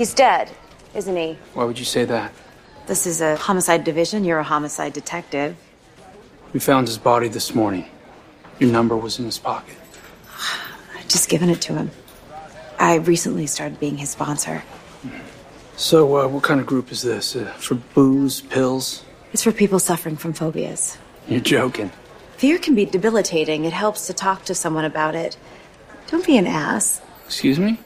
He's dead, isn't he? Why would you say that? This is a homicide division. You're a homicide detective. We found his body this morning. Your number was in his pocket. I've just given it to him. I recently started being his sponsor. So, uh, what kind of group is this? Uh, for booze, pills? It's for people suffering from phobias. You're joking. Fear can be debilitating. It helps to talk to someone about it. Don't be an ass. Excuse me?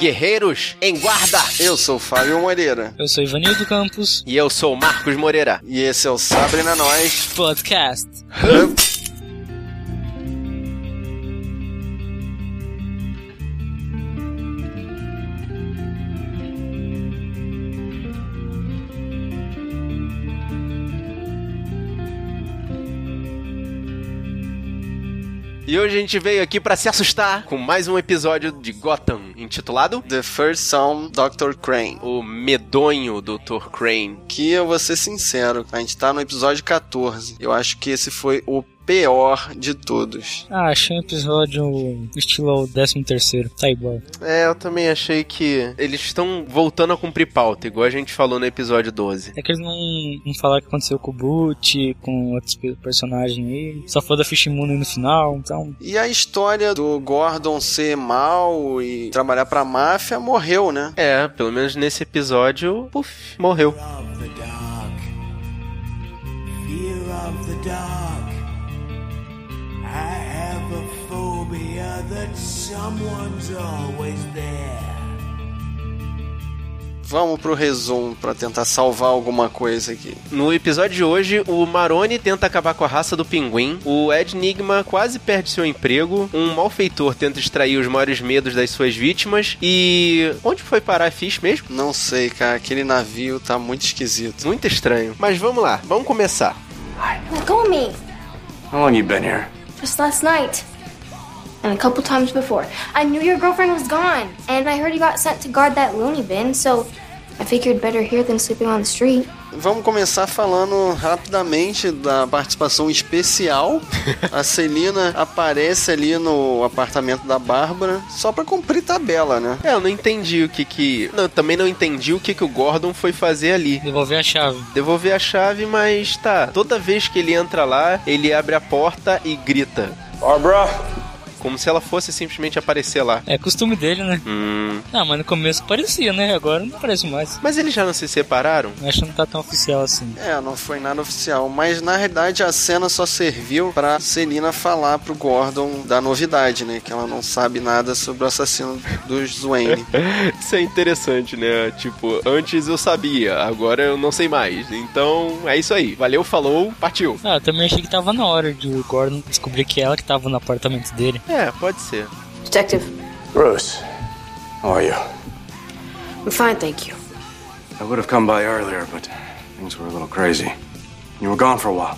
Guerreiros em Guarda! Eu sou o Fábio Moreira. Eu sou Ivanildo Campos. E eu sou o Marcos Moreira. E esse é o Sabre na Nós Podcast. E hoje a gente veio aqui pra se assustar com mais um episódio de Gotham, intitulado The First Son, Dr. Crane. O Medonho Dr. Crane. Que eu vou ser sincero, a gente tá no episódio 14. Eu acho que esse foi o pior de todos. Ah, achei um episódio estilo 13 terceiro, tá igual. É, eu também achei que eles estão voltando a cumprir pauta, igual a gente falou no episódio 12. É que eles não, não falaram o que aconteceu com o Boot, com outros pe- personagens aí. Só foi da Fish Moon no final, então... E a história do Gordon ser mal e trabalhar pra máfia morreu, né? É, pelo menos nesse episódio, puf, morreu. of the dark. Fear of the dark. Vamos pro resumo pra tentar salvar alguma coisa aqui. No episódio de hoje, o Maroni tenta acabar com a raça do pinguim, o Ed Nigma quase perde seu emprego, um malfeitor tenta extrair os maiores medos das suas vítimas e. Onde foi parar a Fish mesmo? Não sei, cara, aquele navio tá muito esquisito. Muito estranho. Mas vamos lá, vamos começar. Go of me. How long you been here? Just last night. And a couple times before. I knew your girlfriend was gone. And I heard you got sent to guard that loony bin, so I figured better here than sleeping on the street. Vamos começar falando rapidamente da participação especial. A Celina aparece ali no apartamento da Bárbara só pra cumprir tabela, né? É, eu não entendi o que que. Não, também não entendi o que que o Gordon foi fazer ali. Devolver a chave. Devolver a chave, mas tá. Toda vez que ele entra lá, ele abre a porta e grita. Barbara! Como se ela fosse simplesmente aparecer lá. É costume dele, né? Hum. Ah, mas no começo parecia, né? Agora não parece mais. Mas eles já não se separaram? Acho que não tá tão oficial assim. É, não foi nada oficial, mas na realidade a cena só serviu pra Celina falar pro Gordon da novidade, né? Que ela não sabe nada sobre o assassino dos Wayne. Isso é interessante, né? Tipo, antes eu sabia, agora eu não sei mais. Então é isso aí. Valeu, falou, partiu. Ah, eu também achei que tava na hora de o Gordon descobrir que ela que tava no apartamento dele. É, pode ser. Detective, Bruce, how are you? I'm fine, thank you. I would have come by earlier, but things were a little crazy. You were gone for a while.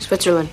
Switzerland.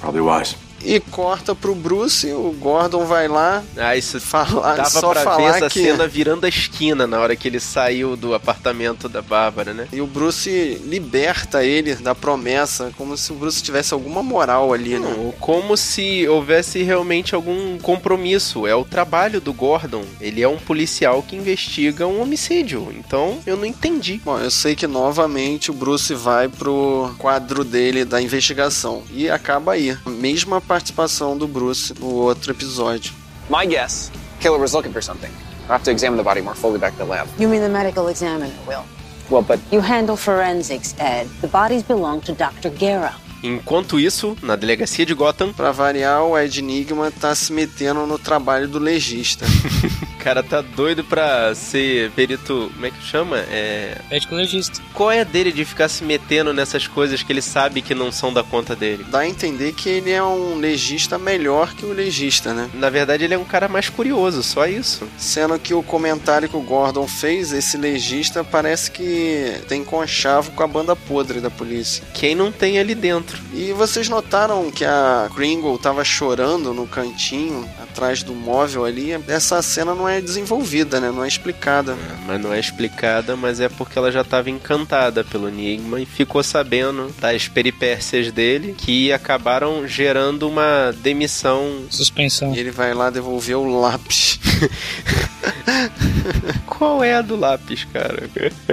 Probably wise. E corta pro Bruce, o Gordon vai lá Ah, isso falar, dava só pra ver falar essa que cena virando a esquina na hora que ele saiu do apartamento da Bárbara, né? e o Bruce liberta ele da promessa, como se o Bruce tivesse alguma moral ali, né? Não, como se houvesse realmente algum compromisso. É o trabalho do Gordon. Ele é um policial que investiga um homicídio. Então, eu não entendi. Bom, eu sei que novamente o Bruce vai pro quadro dele da investigação e acaba aí. Mesma participação do Bruce no outro episódio. My guess, killer was looking for something. I'll have to examine the body more fully back at the lab. You mean the medical examiner, Will? Well, but You handle forensics, Ed. The bodies belong to Dr. Guerra. Enquanto isso, na delegacia de Gotham, Pra variar, o Ed Enigma tá se metendo no trabalho do legista. cara tá doido pra ser perito. Como é que chama? É. Médico legista. Qual é a dele de ficar se metendo nessas coisas que ele sabe que não são da conta dele? Dá a entender que ele é um legista melhor que o legista, né? Na verdade, ele é um cara mais curioso, só isso. Sendo que o comentário que o Gordon fez, esse legista parece que tem conchavo com a banda podre da polícia. Quem não tem ali dentro? E vocês notaram que a Kringle tava chorando no cantinho, atrás do móvel ali? Essa cena não é desenvolvida, né? Não é explicada. Mas não é explicada, mas é porque ela já estava encantada pelo Enigma e ficou sabendo das peripécias dele que acabaram gerando uma demissão. Suspensão. E ele vai lá devolver o lápis. Qual é a do lápis, cara?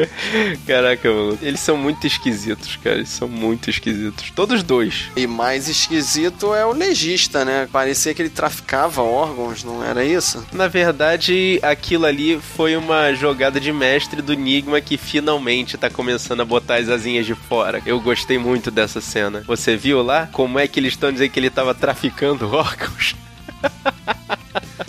Caraca, mano. Eles são muito esquisitos, cara. Eles são muito esquisitos. Todos dois. E mais esquisito é o legista, né? Parecia que ele traficava órgãos, não era isso? Na verdade, aquilo ali foi uma jogada de mestre do Enigma que finalmente tá começando a botar as asinhas de fora. Eu gostei muito dessa cena. Você viu lá como é que eles estão dizendo que ele tava traficando órgãos?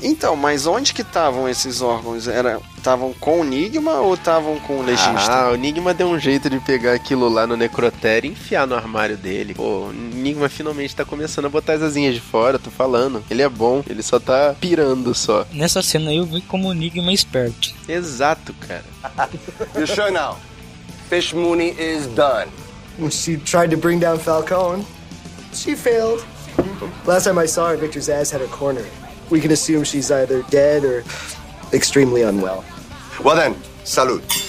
Então, mas onde que estavam esses órgãos? Era estavam com o Enigma ou estavam com o legista? Ah, o Enigma deu um jeito de pegar aquilo lá no necrotério e enfiar no armário dele. Pô, o Enigma finalmente tá começando a botar as asinhas de fora, tô falando. Ele é bom, ele só tá pirando só. Nessa cena aí eu vi como o Enigma é esperto. Exato, cara. You're sure now? Fish Mooney is done. When she tried to bring down Falcone, she failed. Last time I saw her, Victor's ass had her cornered. We can assume she's either dead or extremely unwell. Well then, salute.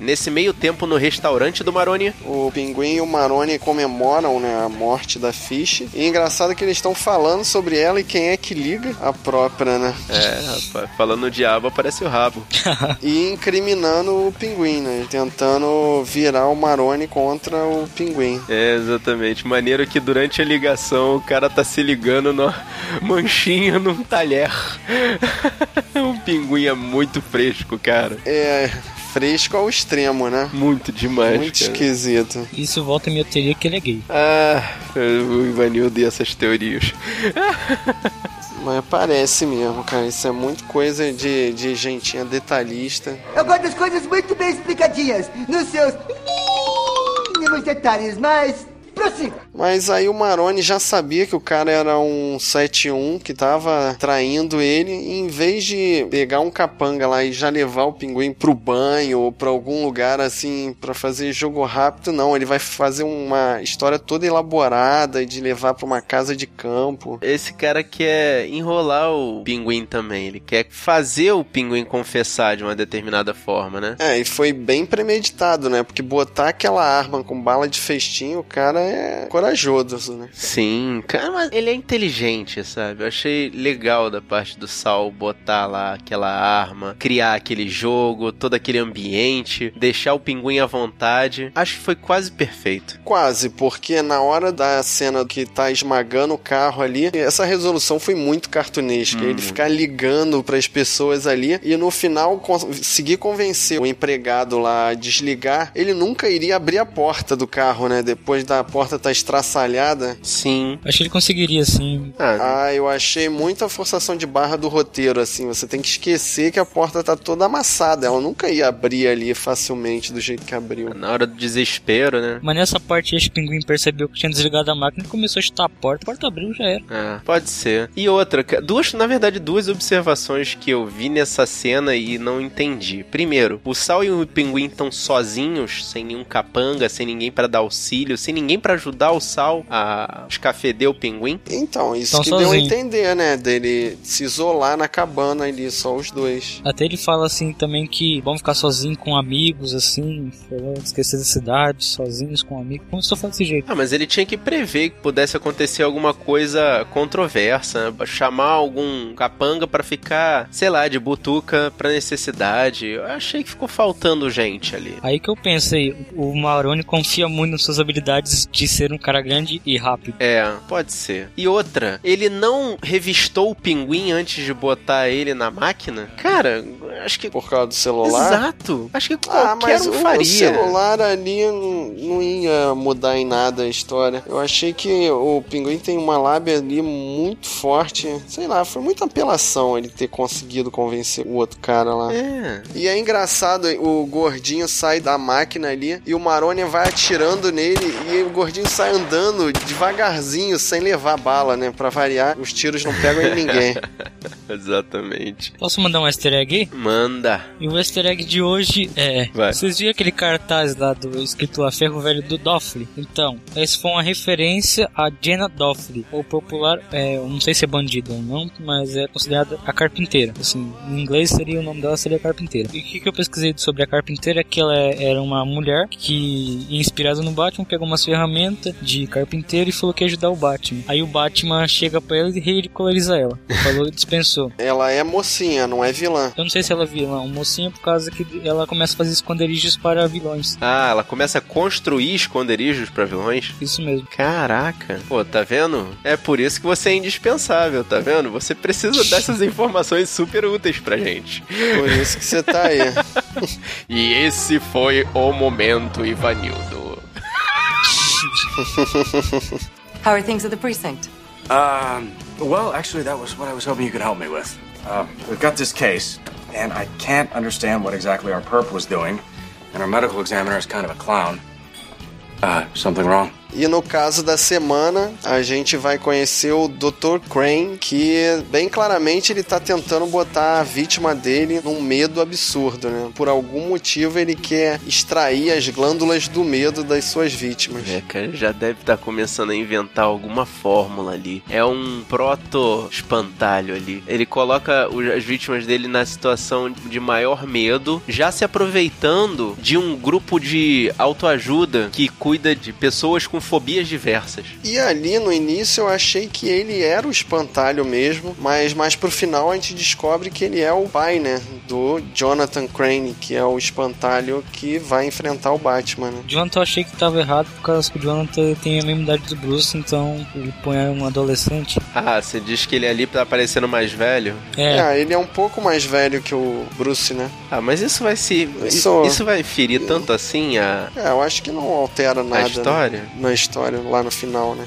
Nesse meio tempo, no restaurante do Maroni, O Pinguim e o Maroni comemoram né, a morte da Fish. E engraçado que eles estão falando sobre ela e quem é que liga a própria, né? é, rapaz, falando no diabo aparece o rabo. E incriminando o Pinguim, né? Tentando virar o Maroni contra o Pinguim. É, exatamente. Maneiro que durante a ligação o cara tá se ligando na manchinha num talher. o pinguim é muito fresco, cara. É fresco ao extremo, né? Muito demais. Muito cara. esquisito. Isso volta a minha teoria que ele é gay. Ah, o Ivanil deu essas teorias. Mas parece mesmo, cara. Isso é muito coisa de, de gentinha detalhista. Eu gosto das coisas muito bem explicadinhas, nos seus mínimos detalhes, mas prossiga. Mas aí o Maroni já sabia que o cara era um 7-1 que tava traindo ele. E em vez de pegar um capanga lá e já levar o pinguim pro banho ou pra algum lugar assim pra fazer jogo rápido, não. Ele vai fazer uma história toda elaborada de levar pra uma casa de campo. Esse cara quer enrolar o pinguim também. Ele quer fazer o pinguim confessar de uma determinada forma, né? É, e foi bem premeditado, né? Porque botar aquela arma com bala de festim, o cara é corajoso, né? Sim, cara, mas ele é inteligente, sabe? Eu achei legal da parte do Sal botar lá aquela arma, criar aquele jogo, todo aquele ambiente, deixar o pinguim à vontade. Acho que foi quase perfeito. Quase, porque na hora da cena que tá esmagando o carro ali, essa resolução foi muito cartunesca. Ele ficar ligando para as pessoas ali e no final conseguir convencer o empregado lá a desligar, ele nunca iria abrir a porta do carro, né? Depois da porta tá estraçalhada. Sim. Acho que ele conseguiria, sim. Ah, eu achei muita forçação de barra do roteiro, assim. Você tem que esquecer que a porta tá toda amassada. Ela nunca ia abrir ali facilmente do jeito que abriu. Na hora do desespero, né? Mas nessa parte esse pinguim percebeu que tinha desligado a máquina e começou a chutar a porta. A porta abriu já era. É, pode ser. E outra, duas, na verdade, duas observações que eu vi nessa cena e não entendi. Primeiro, o Sal e o Pinguim estão sozinhos, sem nenhum capanga, sem ninguém pra dar auxílio, sem ninguém pra ajudar o Sal a escafeder o Pinguim. Então, isso Tão que deu a sozinho. entender, né? Dele se isolar na cabana ali, só os dois. Até ele fala assim também que vão ficar sozinhos com amigos, assim, esquecer da cidade, sozinhos com amigos. Começou a falar desse jeito. Ah, mas ele tinha que prever que pudesse acontecer alguma coisa controversa, né? chamar algum capanga pra ficar, sei lá, de butuca pra necessidade. Eu achei que ficou faltando gente ali. Aí que eu pensei, o Maroni confia muito nas suas habilidades de ser um cara grande e rápido. É, pode ser. E outra, ele não revistou o pinguim antes de botar ele na máquina? Cara, acho que. Por causa do celular? Exato. Acho que Ah, qualquer mas um o, faria. o celular ali não, não ia mudar em nada a história. Eu achei que o Pinguim tem uma lábia ali muito forte. Sei lá, foi muita apelação ele ter conseguido convencer o outro cara lá. É. E é engraçado, o gordinho sai da máquina ali e o Maroni vai atirando nele e o gordinho sai andando devagarzinho, sem levar bala, né? Pra variar, os tiros não pegam em ninguém. Exatamente. Posso mandar um easter egg aí? Manda. E o easter egg de hoje é. Vai. Vocês viram aquele cartaz lá do escrito lá Ferro Velho do Doffley? Então, esse foi uma referência a Jenna Doffley, ou popular, é, eu não sei se é bandida ou não, mas é considerada a carpinteira. Assim, em inglês seria o nome dela seria carpinteira. E o que, que eu pesquisei sobre a carpinteira é que ela é- era uma mulher que, inspirada no Batman, pegou umas ferramentas de carpinteiro e falou que ia ajudar o Batman. Aí o Batman chega pra ela e ridiculariza ela. Falou e dispensou. Ela é mocinha, não é vilã. Eu não sei se ela é vilã mocinha por causa que ela começa a fazer esconderijos para vilões. Ah, ela começa a construir esconderijos pra vilões? Isso mesmo. Caraca. Pô, tá vendo? É por isso que você é indispensável, tá vendo? Você precisa dessas informações super úteis pra gente. Por isso que você tá aí. E esse foi o momento, Ivanildo. How are things at the precinct? Um, well, actually, that was what I was hoping you could help me with. Uh, we've got this case, and I can't understand what exactly our perp was doing, and our medical examiner is kind of a clown. Uh, something wrong? E no caso da semana, a gente vai conhecer o Dr. Crane, que bem claramente ele tá tentando botar a vítima dele num medo absurdo, né? Por algum motivo ele quer extrair as glândulas do medo das suas vítimas. É, cara, já deve estar começando a inventar alguma fórmula ali. É um proto-espantalho ali. Ele coloca as vítimas dele na situação de maior medo, já se aproveitando de um grupo de autoajuda que cuida de pessoas com fobias diversas. E ali no início eu achei que ele era o espantalho mesmo, mas mais pro final a gente descobre que ele é o pai, né? Do Jonathan Crane, que é o espantalho que vai enfrentar o Batman, né? Jonathan eu achei que tava errado por causa que o Jonathan tem a mesma idade do Bruce, então ele põe um adolescente. Ah, você diz que ele ali tá parecendo mais velho? É. É, ele é um pouco mais velho que o Bruce, né? Ah, mas isso vai se. Isso- Isso vai ferir tanto assim a. É, eu acho que não altera nada. história? né? Na história, lá no final, né?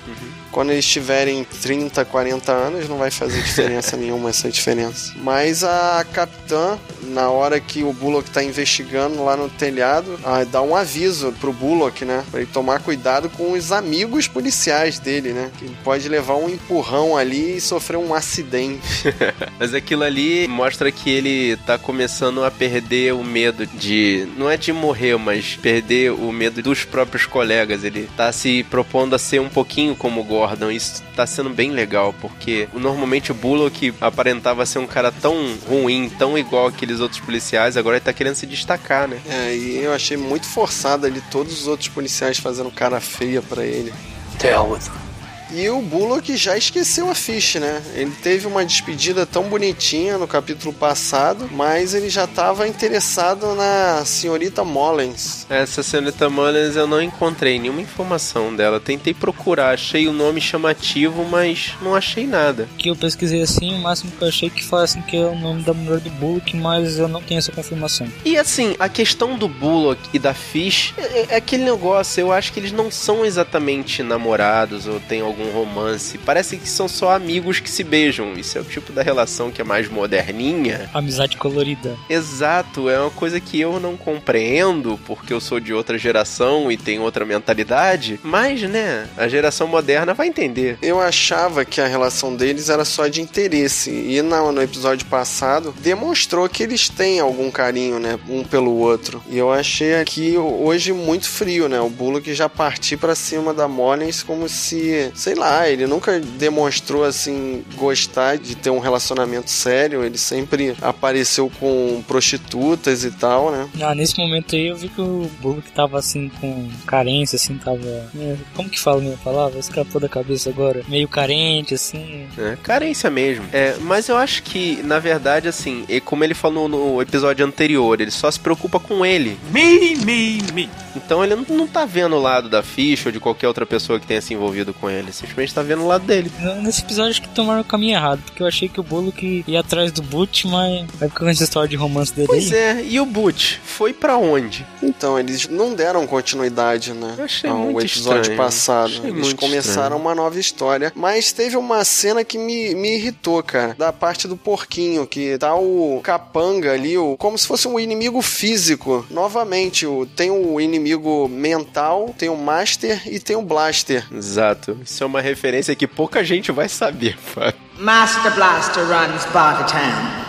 Quando eles tiverem 30, 40 anos, não vai fazer diferença nenhuma essa diferença. Mas a capitã, na hora que o Bullock tá investigando lá no telhado, ah, dá um aviso pro Bullock, né? Pra ele tomar cuidado com os amigos policiais dele, né? Que ele pode levar um empurrão ali e sofrer um acidente. Mas aquilo ali mostra que ele tá começando a perder o medo de. Não é de morrer, mas perder o medo dos próprios colegas. Ele tá se propondo a ser um pouquinho como o Gordon. Isso tá sendo bem legal, porque normalmente o Bullock aparentava ser um cara tão ruim, tão igual aqueles outros policiais, agora ele tá querendo se destacar, né? É, e eu achei muito forçado ali todos os outros policiais fazendo cara feia pra ele. Tell with E o Bullock já esqueceu a Fish, né? Ele teve uma despedida tão bonitinha no capítulo passado, mas ele já estava interessado na senhorita Mollens. Essa senhorita Mullins eu não encontrei nenhuma informação dela. Tentei procurar, achei o nome chamativo, mas não achei nada. Que eu pesquisei assim, o máximo que eu achei que assim que é o nome da mulher do Bullock, mas eu não tenho essa confirmação. E assim, a questão do Bullock e da Fish é, é aquele negócio, eu acho que eles não são exatamente namorados ou têm algum romance. Parece que são só amigos que se beijam. Isso é o tipo da relação que é mais moderninha. Amizade colorida. Exato, é uma coisa que eu não compreendo, porque eu sou de outra geração e tenho outra mentalidade. Mas, né, a geração moderna vai entender. Eu achava que a relação deles era só de interesse, e na- no episódio passado demonstrou que eles têm algum carinho, né, um pelo outro. E eu achei aqui hoje muito frio, né? O Bullock já partir pra cima da Mollens como se, sei lá, ele nunca demonstrou assim gostar de ter um relacionamento sério, ele sempre apareceu com prostitutas e tal, né? Ah, nesse momento aí eu vi que o Bullock tava assim com carência, assim, tava. é, como que fala a minha palavra? Escapou da cabeça agora. Meio carente, assim. É, carência mesmo. É, mas eu acho que, na verdade, assim, e como ele falou no episódio anterior, ele só se preocupa com ele. Me, me, me. Então ele não, tá vendo o lado da ficha ou de qualquer outra pessoa que tenha se envolvido com ele. Simplesmente tá vendo o lado dele. Nesse episódio acho que tomaram o caminho errado, porque eu achei que o Bullock ia atrás do Butch, mas vai ficar com essa história de romance dele Pois aí. é, e o Butch? Foi pra onde? Então, eles não deram continuidade, né? Eu achei ao muito episódio estranho. passado. Achei eles muito começaram estranho. uma nova história. Mas teve uma cena que me, me irritou, cara. Da parte do porquinho, que tá o capanga ali, o, como se fosse um inimigo físico. Novamente, o, tem o inimigo mental, tem o Master e tem o Blaster. Exato. Isso é uma referência que pouca gente vai saber, Fábio. Master Blaster runs Bartertown.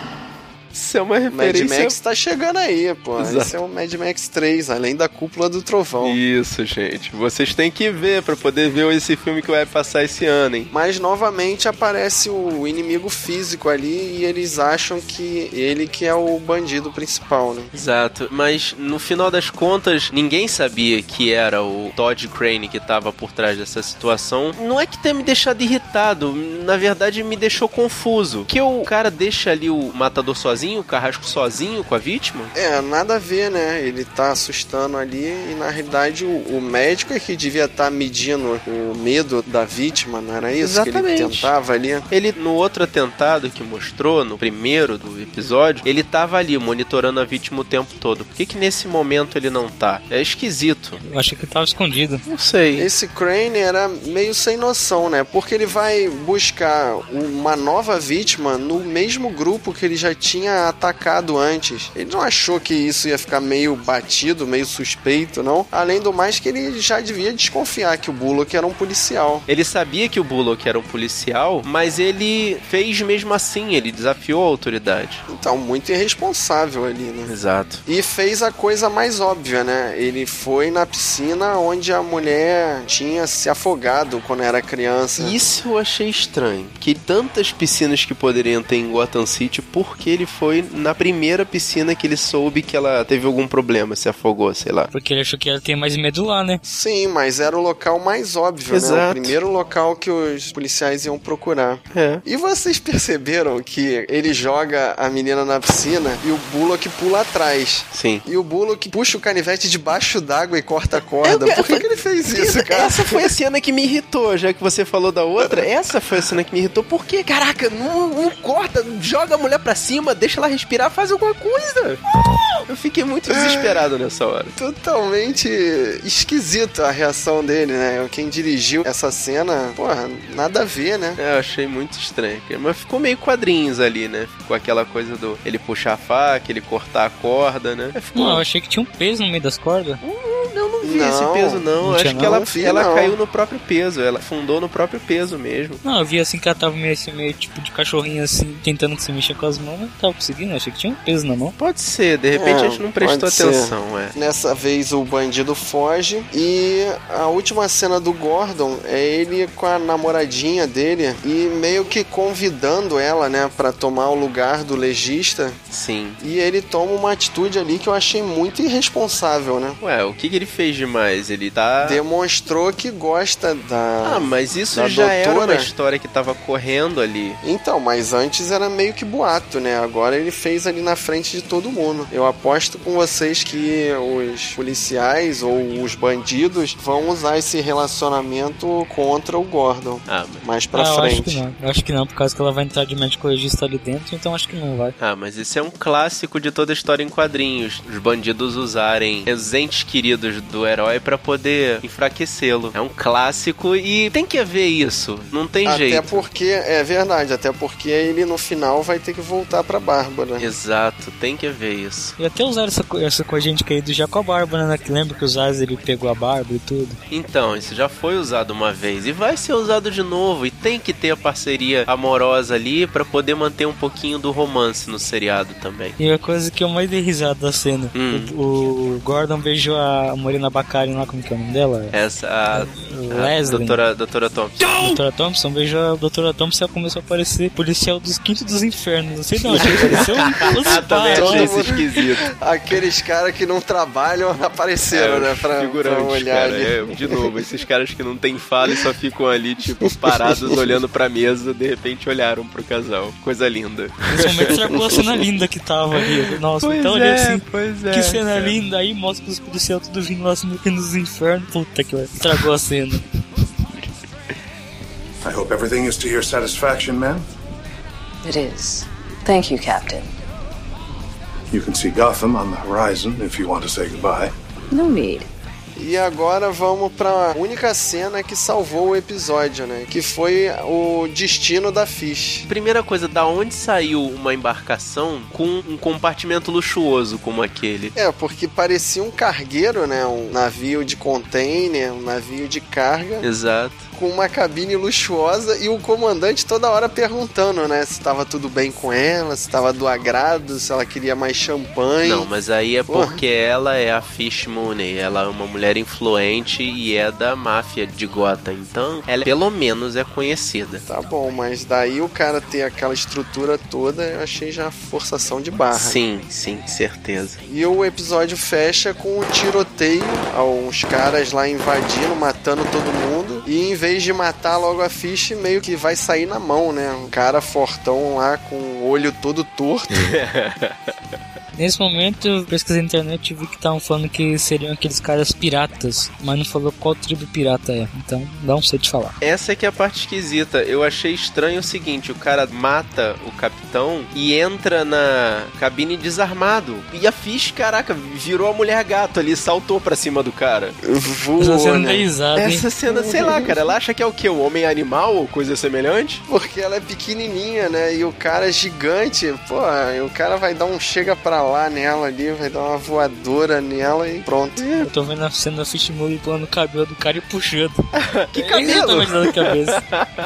Isso é uma Mad referência. Max tá chegando aí, pô. Exato. Esse é o Mad Max 3, além da cúpula do trovão. Isso, gente. Vocês têm que ver pra poder ver esse filme que vai passar esse ano, hein? Mas novamente aparece o inimigo físico ali e eles acham que ele que é o bandido principal, né? Exato, mas no final das contas, ninguém sabia que era o Todd Crane que tava por trás dessa situação. Não é que tenha me deixado irritado, na verdade me deixou confuso. Que o cara deixa ali o matador sozinho, o carrasco sozinho com a vítima? É, nada a ver, né? Ele tá assustando ali e na realidade o, o médico é que devia estar medindo o medo da vítima, não era isso que ele Exatamente. tentava ali? Ele, no outro atentado que mostrou, no primeiro do episódio, ele tava ali monitorando a vítima o tempo todo. Por que que nesse momento ele não tá? É esquisito. Eu achei que ele tava escondido. Não sei. Esse Crane era meio sem noção, né? Porque ele vai buscar uma nova vítima no mesmo grupo que ele já tinha atacado antes. Ele não achou que isso ia ficar meio batido, meio suspeito, não? Além do mais que ele já devia desconfiar que o Bullock era um policial. Ele sabia que o Bullock era um policial, mas ele fez mesmo assim, ele desafiou a autoridade. Então, muito irresponsável ali, né? Exato. E fez a coisa mais óbvia, né? Ele foi na piscina onde a mulher tinha se afogado quando era criança. Isso eu achei estranho. Que tantas piscinas que poderiam ter em Gotham City, porque ele foi na primeira piscina que ele soube que ela teve algum problema, se afogou, sei lá. Porque ele achou que ela tem mais medo lá, né? Sim, mas era o local mais óbvio, né? O Exato. primeiro local que os policiais iam procurar. É. E vocês perceberam que ele joga a menina na piscina e o Bullock pula atrás. Sim. E o Bullock puxa o canivete debaixo d'água e corta a corda. Por que, que ele fez isso, cara? Essa foi a cena que me irritou, já que você falou da outra. Essa foi a cena que me irritou. Por quê? Caraca, não, não corta, joga a mulher pra cima, deixa ela respirar, faz alguma coisa. Eu fiquei muito desesperado nessa hora. Totalmente esquisito a reação dele, né? Quem dirigiu essa cena, porra, nada a ver, né? É, eu achei muito estranho. Mas ficou meio quadrinhos ali, né? Ficou aquela coisa do ele puxar a faca, ele cortar a corda, né? Ficou... Não, eu achei que tinha um peso no meio das cordas. Não vi Não, esse peso, não. não Acho que ela, vi, ela não. caiu no próprio peso. Ela fundou no próprio peso mesmo. Não, eu vi assim que ela tava meio assim, meio tipo de cachorrinho assim, tentando se mexer com as mãos, mas não tava conseguindo, achei que tinha um peso na mão. Pode ser, de repente É, a gente não prestou atenção, é. Nessa vez o bandido foge e a última cena do Gordon é ele com a namoradinha dele e meio que convidando ela, né, Pra tomar o lugar do legista. Sim. E ele toma uma atitude ali que eu achei muito irresponsável, né? Ué, o que, que ele fez demais? Ele tá. Demonstrou que gosta da. Ah, mas isso da já era uma doutora. história que tava correndo ali. Então, mas antes era meio que boato, né? Agora ele fez ali na frente de todo mundo. Eu aposto com vocês que os policiais ou os bandidos vão usar esse relacionamento contra o Gordon. Ah, mas... Mais pra ah, eu frente. acho que não. Eu acho que não, por causa que ela vai entrar de médico legista ali dentro, então acho que não vai. Ah, mas isso é um clássico de toda a história em quadrinhos. Os bandidos usarem os entes queridos do herói pra poder enfraquecê-lo. É um clássico e tem que haver isso. Não tem Até jeito. porque, é verdade, até porque ele no final vai ter que voltar pra Bárbara. Exato, tem que haver isso. E até usaram essa, essa com a gente querido já com a Bárbara, né? Que lembra que o Zaz ele pegou a Bárbara e tudo. Então, isso já foi usado uma vez e vai ser usado de novo. E tem que ter a parceria amorosa ali pra poder manter um pouquinho do romance no seriado também. E a coisa que eu mais dei risada da cena: Hum. o, o Gordon beijou a Morena Baccarin lá, como que é o nome dela? Essa, a, a Leslie. doutora, doutora Thompson. A doutora Thompson beijou a doutora Thompson e ela começou a aparecer policial dos quintos dos infernos. Não sei de onde, apareceu um Ah, também achei isso mundo- esquisito. Aqueles caras que não trabalham apareceram, né? os Pra, pra olhar cara. ali. É, de novo, esses caras que não têm fala e só ficam ali, tipo, parados olhando pra mesa, de repente olharam pro casal. Coisa linda. Nesse momento estragou a cena linda que tava ali. Nossa, Pois então olhei é, assim, pois é, que cena cara. linda. Aí mostra os policiais tudo vindo lá assim, aqui nos infernos. Puta que estragou a cena. I hope everything is to your satisfaction, ma'am. It is. Thank you, Captain. You can see Gotham on the horizon if you want to say goodbye. No need. E agora vamos pra única cena que salvou o episódio, né? Que foi o destino da Fish. Primeira coisa, da onde saiu uma embarcação com um compartimento luxuoso como aquele? É, porque parecia um cargueiro, né? Um navio de container, um navio de carga. Exato. Com uma cabine luxuosa e o comandante toda hora perguntando, né? Se estava tudo bem com ela, se estava do agrado, se ela queria mais champanhe. Não, mas aí é Porra. porque ela é a Fish Mooney. Ela é uma mulher influente e é da máfia de Gotham. Então, ela pelo menos é conhecida. Tá bom, mas daí o cara ter aquela estrutura toda, eu achei já forçação de barra. Sim, sim, certeza. E o episódio fecha com o tiroteio, uns caras lá invadindo, matando todo mundo. E em vez de matar logo a Fish, meio que vai sair na mão, né? Um cara fortão lá com o olho todo torto. Nesse momento, eu pesquisei na internet e vi que estavam falando que seriam aqueles caras piratas, mas não falou qual tribo pirata é. Então, não sei te falar. Essa é que é a parte esquisita. Eu achei estranho o seguinte: o cara mata o capitão e entra na cabine desarmado. E a Fish, caraca, virou a mulher gato ali, saltou pra cima do cara. Voou, Essa cena né? é risada, hein? Essa cena, sei lá, cara, ela acha que é o quê? O homem animal ou coisa semelhante? Porque ela é pequenininha, né? E o cara é gigante. Pô, o cara vai dar um chega pra lá nela ali, vai dar uma voadora nela e pronto. Eu tô vendo a cena da Fish Movie pulando o cabelo do cara e puxando. Que É cabelo? isso que eu tô imaginando na cabeça.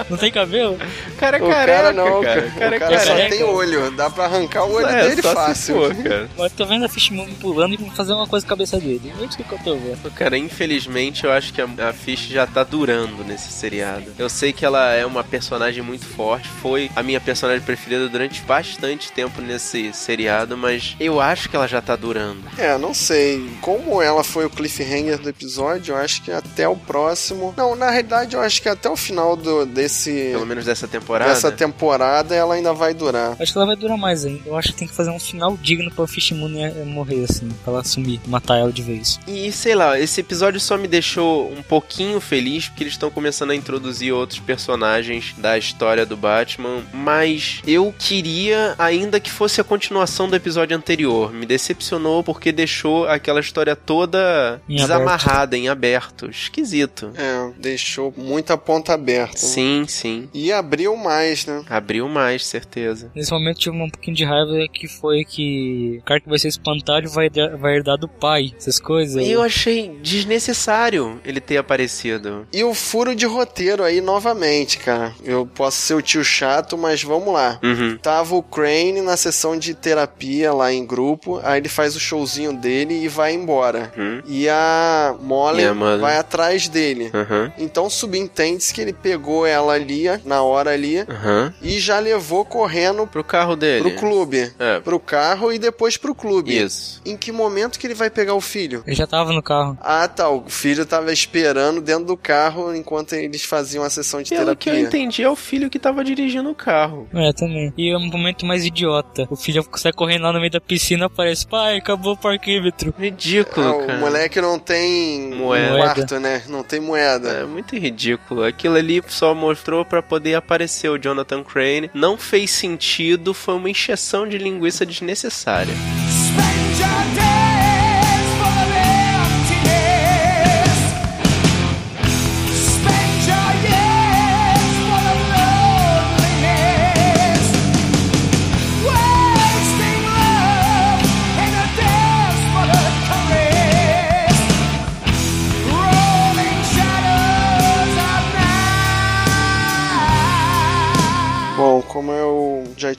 Não tem cabelo? Cara é o careca, cara não, cara. cara. O cara é o cara só careca. tem olho. Dá pra arrancar o olho É, dele fácil. for, cara. Mas tô vendo a Fish Movie pulando e fazer uma coisa com a cabeça dele. É isso que eu tô vendo. Cara, infelizmente eu acho que a, a Fish já tá durando nesse seriado. Eu sei que ela é uma personagem muito forte, foi a minha personagem preferida durante bastante tempo nesse seriado, mas eu acho que ela já tá durando. É, não sei. Como ela foi o cliffhanger do episódio, eu acho que até o próximo. Não, na realidade, eu acho que até o final do, desse. Pelo menos dessa temporada. Dessa temporada ela ainda vai durar. Acho que ela vai durar mais ainda. Eu acho que tem que fazer um final digno pra Fish Moon eh, morrer, assim. Pra ela sumir, matar ela de vez. E sei lá, esse episódio só me deixou um pouquinho feliz porque eles estão começando a introduzir outros personagens da história do Batman, mas eu queria ainda que fosse a continuação do episódio anterior. Me decepcionou porque deixou aquela história toda Em desamarrada, em aberto. Esquisito. É, deixou muita ponta aberta. Sim, sim. E abriu mais, né? Abriu mais, certeza. Nesse momento tive um pouquinho de raiva que foi que o cara que vai ser espantalho vai, herdar- vai herdar do pai, essas coisas. E eu achei desnecessário ele ter aparecido. E o furo de roteiro aí novamente, cara. Eu posso ser o tio chato, mas vamos lá. Uhum. Tava o Crane na sessão de terapia lá em grupo, aí ele faz o showzinho dele e vai embora. Uhum. E a Molly Molly? vai atrás dele. Uhum. Então subentende-se que ele pegou ela ali, na hora ali, Uhum. e já levou correndo Pro carro dele. pro clube. É. Pro carro e depois pro clube. Isso. Em que momento que ele vai pegar o filho? Ele já tava no carro. Ah, tá. O filho tava esperando dentro do carro enquanto eles faziam a sessão de Pelo que eu terapia. entendi, é o filho que tava dirigindo o carro. É, também. E é um momento mais idiota. O filho sai correndo lá no meio da piscina aparece, pai, acabou o parquímetro. Ridículo, Ah, cara. o moleque não tem Moeda. quarto, né? Não tem moeda. É muito ridículo. Aquilo ali só mostrou pra poder aparecer o Jonathan Crane. Não fez sentido, foi uma encheção de linguiça desnecessária.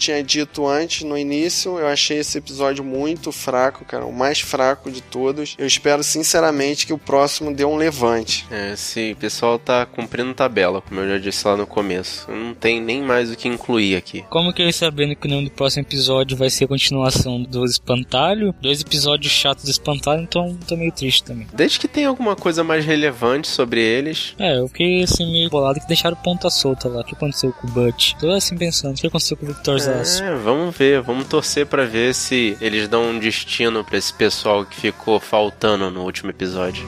Tinha dito antes, no início, eu achei esse episódio muito fraco, cara. O mais fraco de todos. Eu espero sinceramente que o próximo dê um levante. É, sim, o pessoal tá cumprindo tabela, como eu já disse lá no começo. Não tem nem mais o que incluir aqui. Como que eu ia sabendo que o nome do próximo episódio vai ser a continuação do Espantalho? Dois episódios chatos do Espantalho, então tô meio triste também. Desde que tenha alguma coisa mais relevante sobre eles. É, eu fiquei assim meio bolado que deixaram ponta solta lá. O que aconteceu com o Butch? Tô assim pensando, o que aconteceu com o Victor Zasso? É, vamos ver, vamos torcer pra ver se eles dão um destino pra esse pessoal que ficou faltando no último episódio.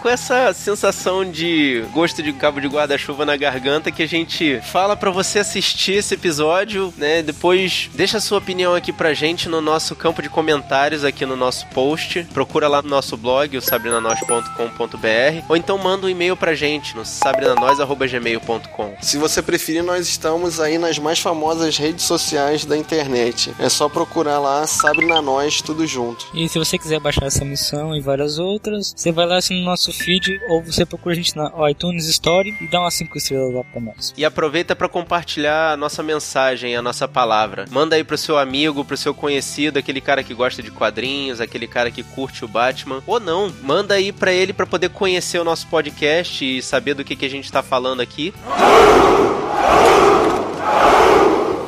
Com essa sensação de gosto de cabo de guarda-chuva na garganta que a gente fala para você assistir esse episódio, né? Depois deixa a sua opinião aqui pra gente no nosso campo de comentários aqui no nosso post. Procura lá no nosso blog, o sabrinanois.com.br, ou então manda um e-mail pra gente no sabrinanois@gmail.com. Se você preferir, nós estamos aí nas mais famosas redes sociais da internet. É só procurar lá Sabrina Nós, tudo junto. E se você quiser baixar essa missão e várias outras, você vai lá assim no nosso feed ou você procura a gente na iTunes Story e dá umas 5 estrelas lá pra nós. E aproveita para compartilhar a nossa mensagem, a nossa palavra. Manda aí pro seu amigo, pro seu conhecido, aquele cara que gosta de quadrinhos, aquele cara que curte o Batman. Ou não, manda aí para ele para poder conhecer o nosso podcast e saber do que, que a gente tá falando aqui.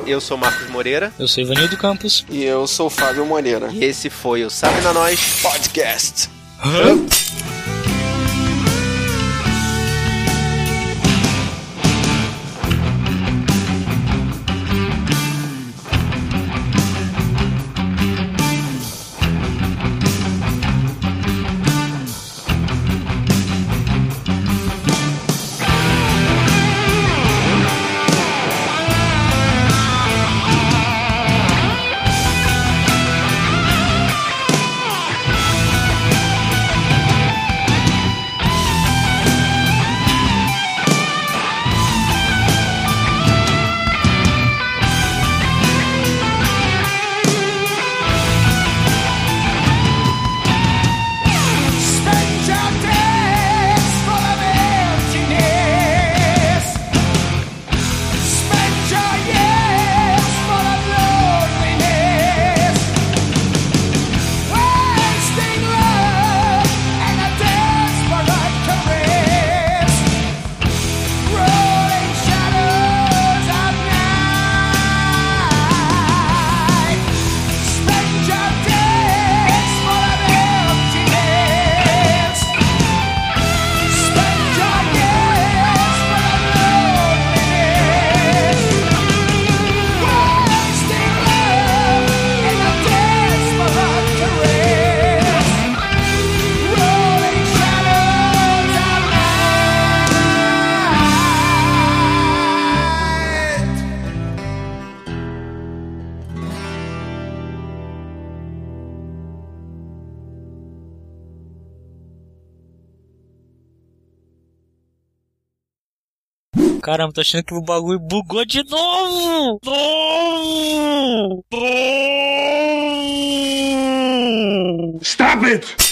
Eu sou Marcos Moreira. Eu sou Ivanildo Campos. E eu sou Fábio Moreira. E esse foi o Sabe na Nós Podcast. Spend Caramba, tô achando que o bagulho bugou de novo! Novo! Stop it!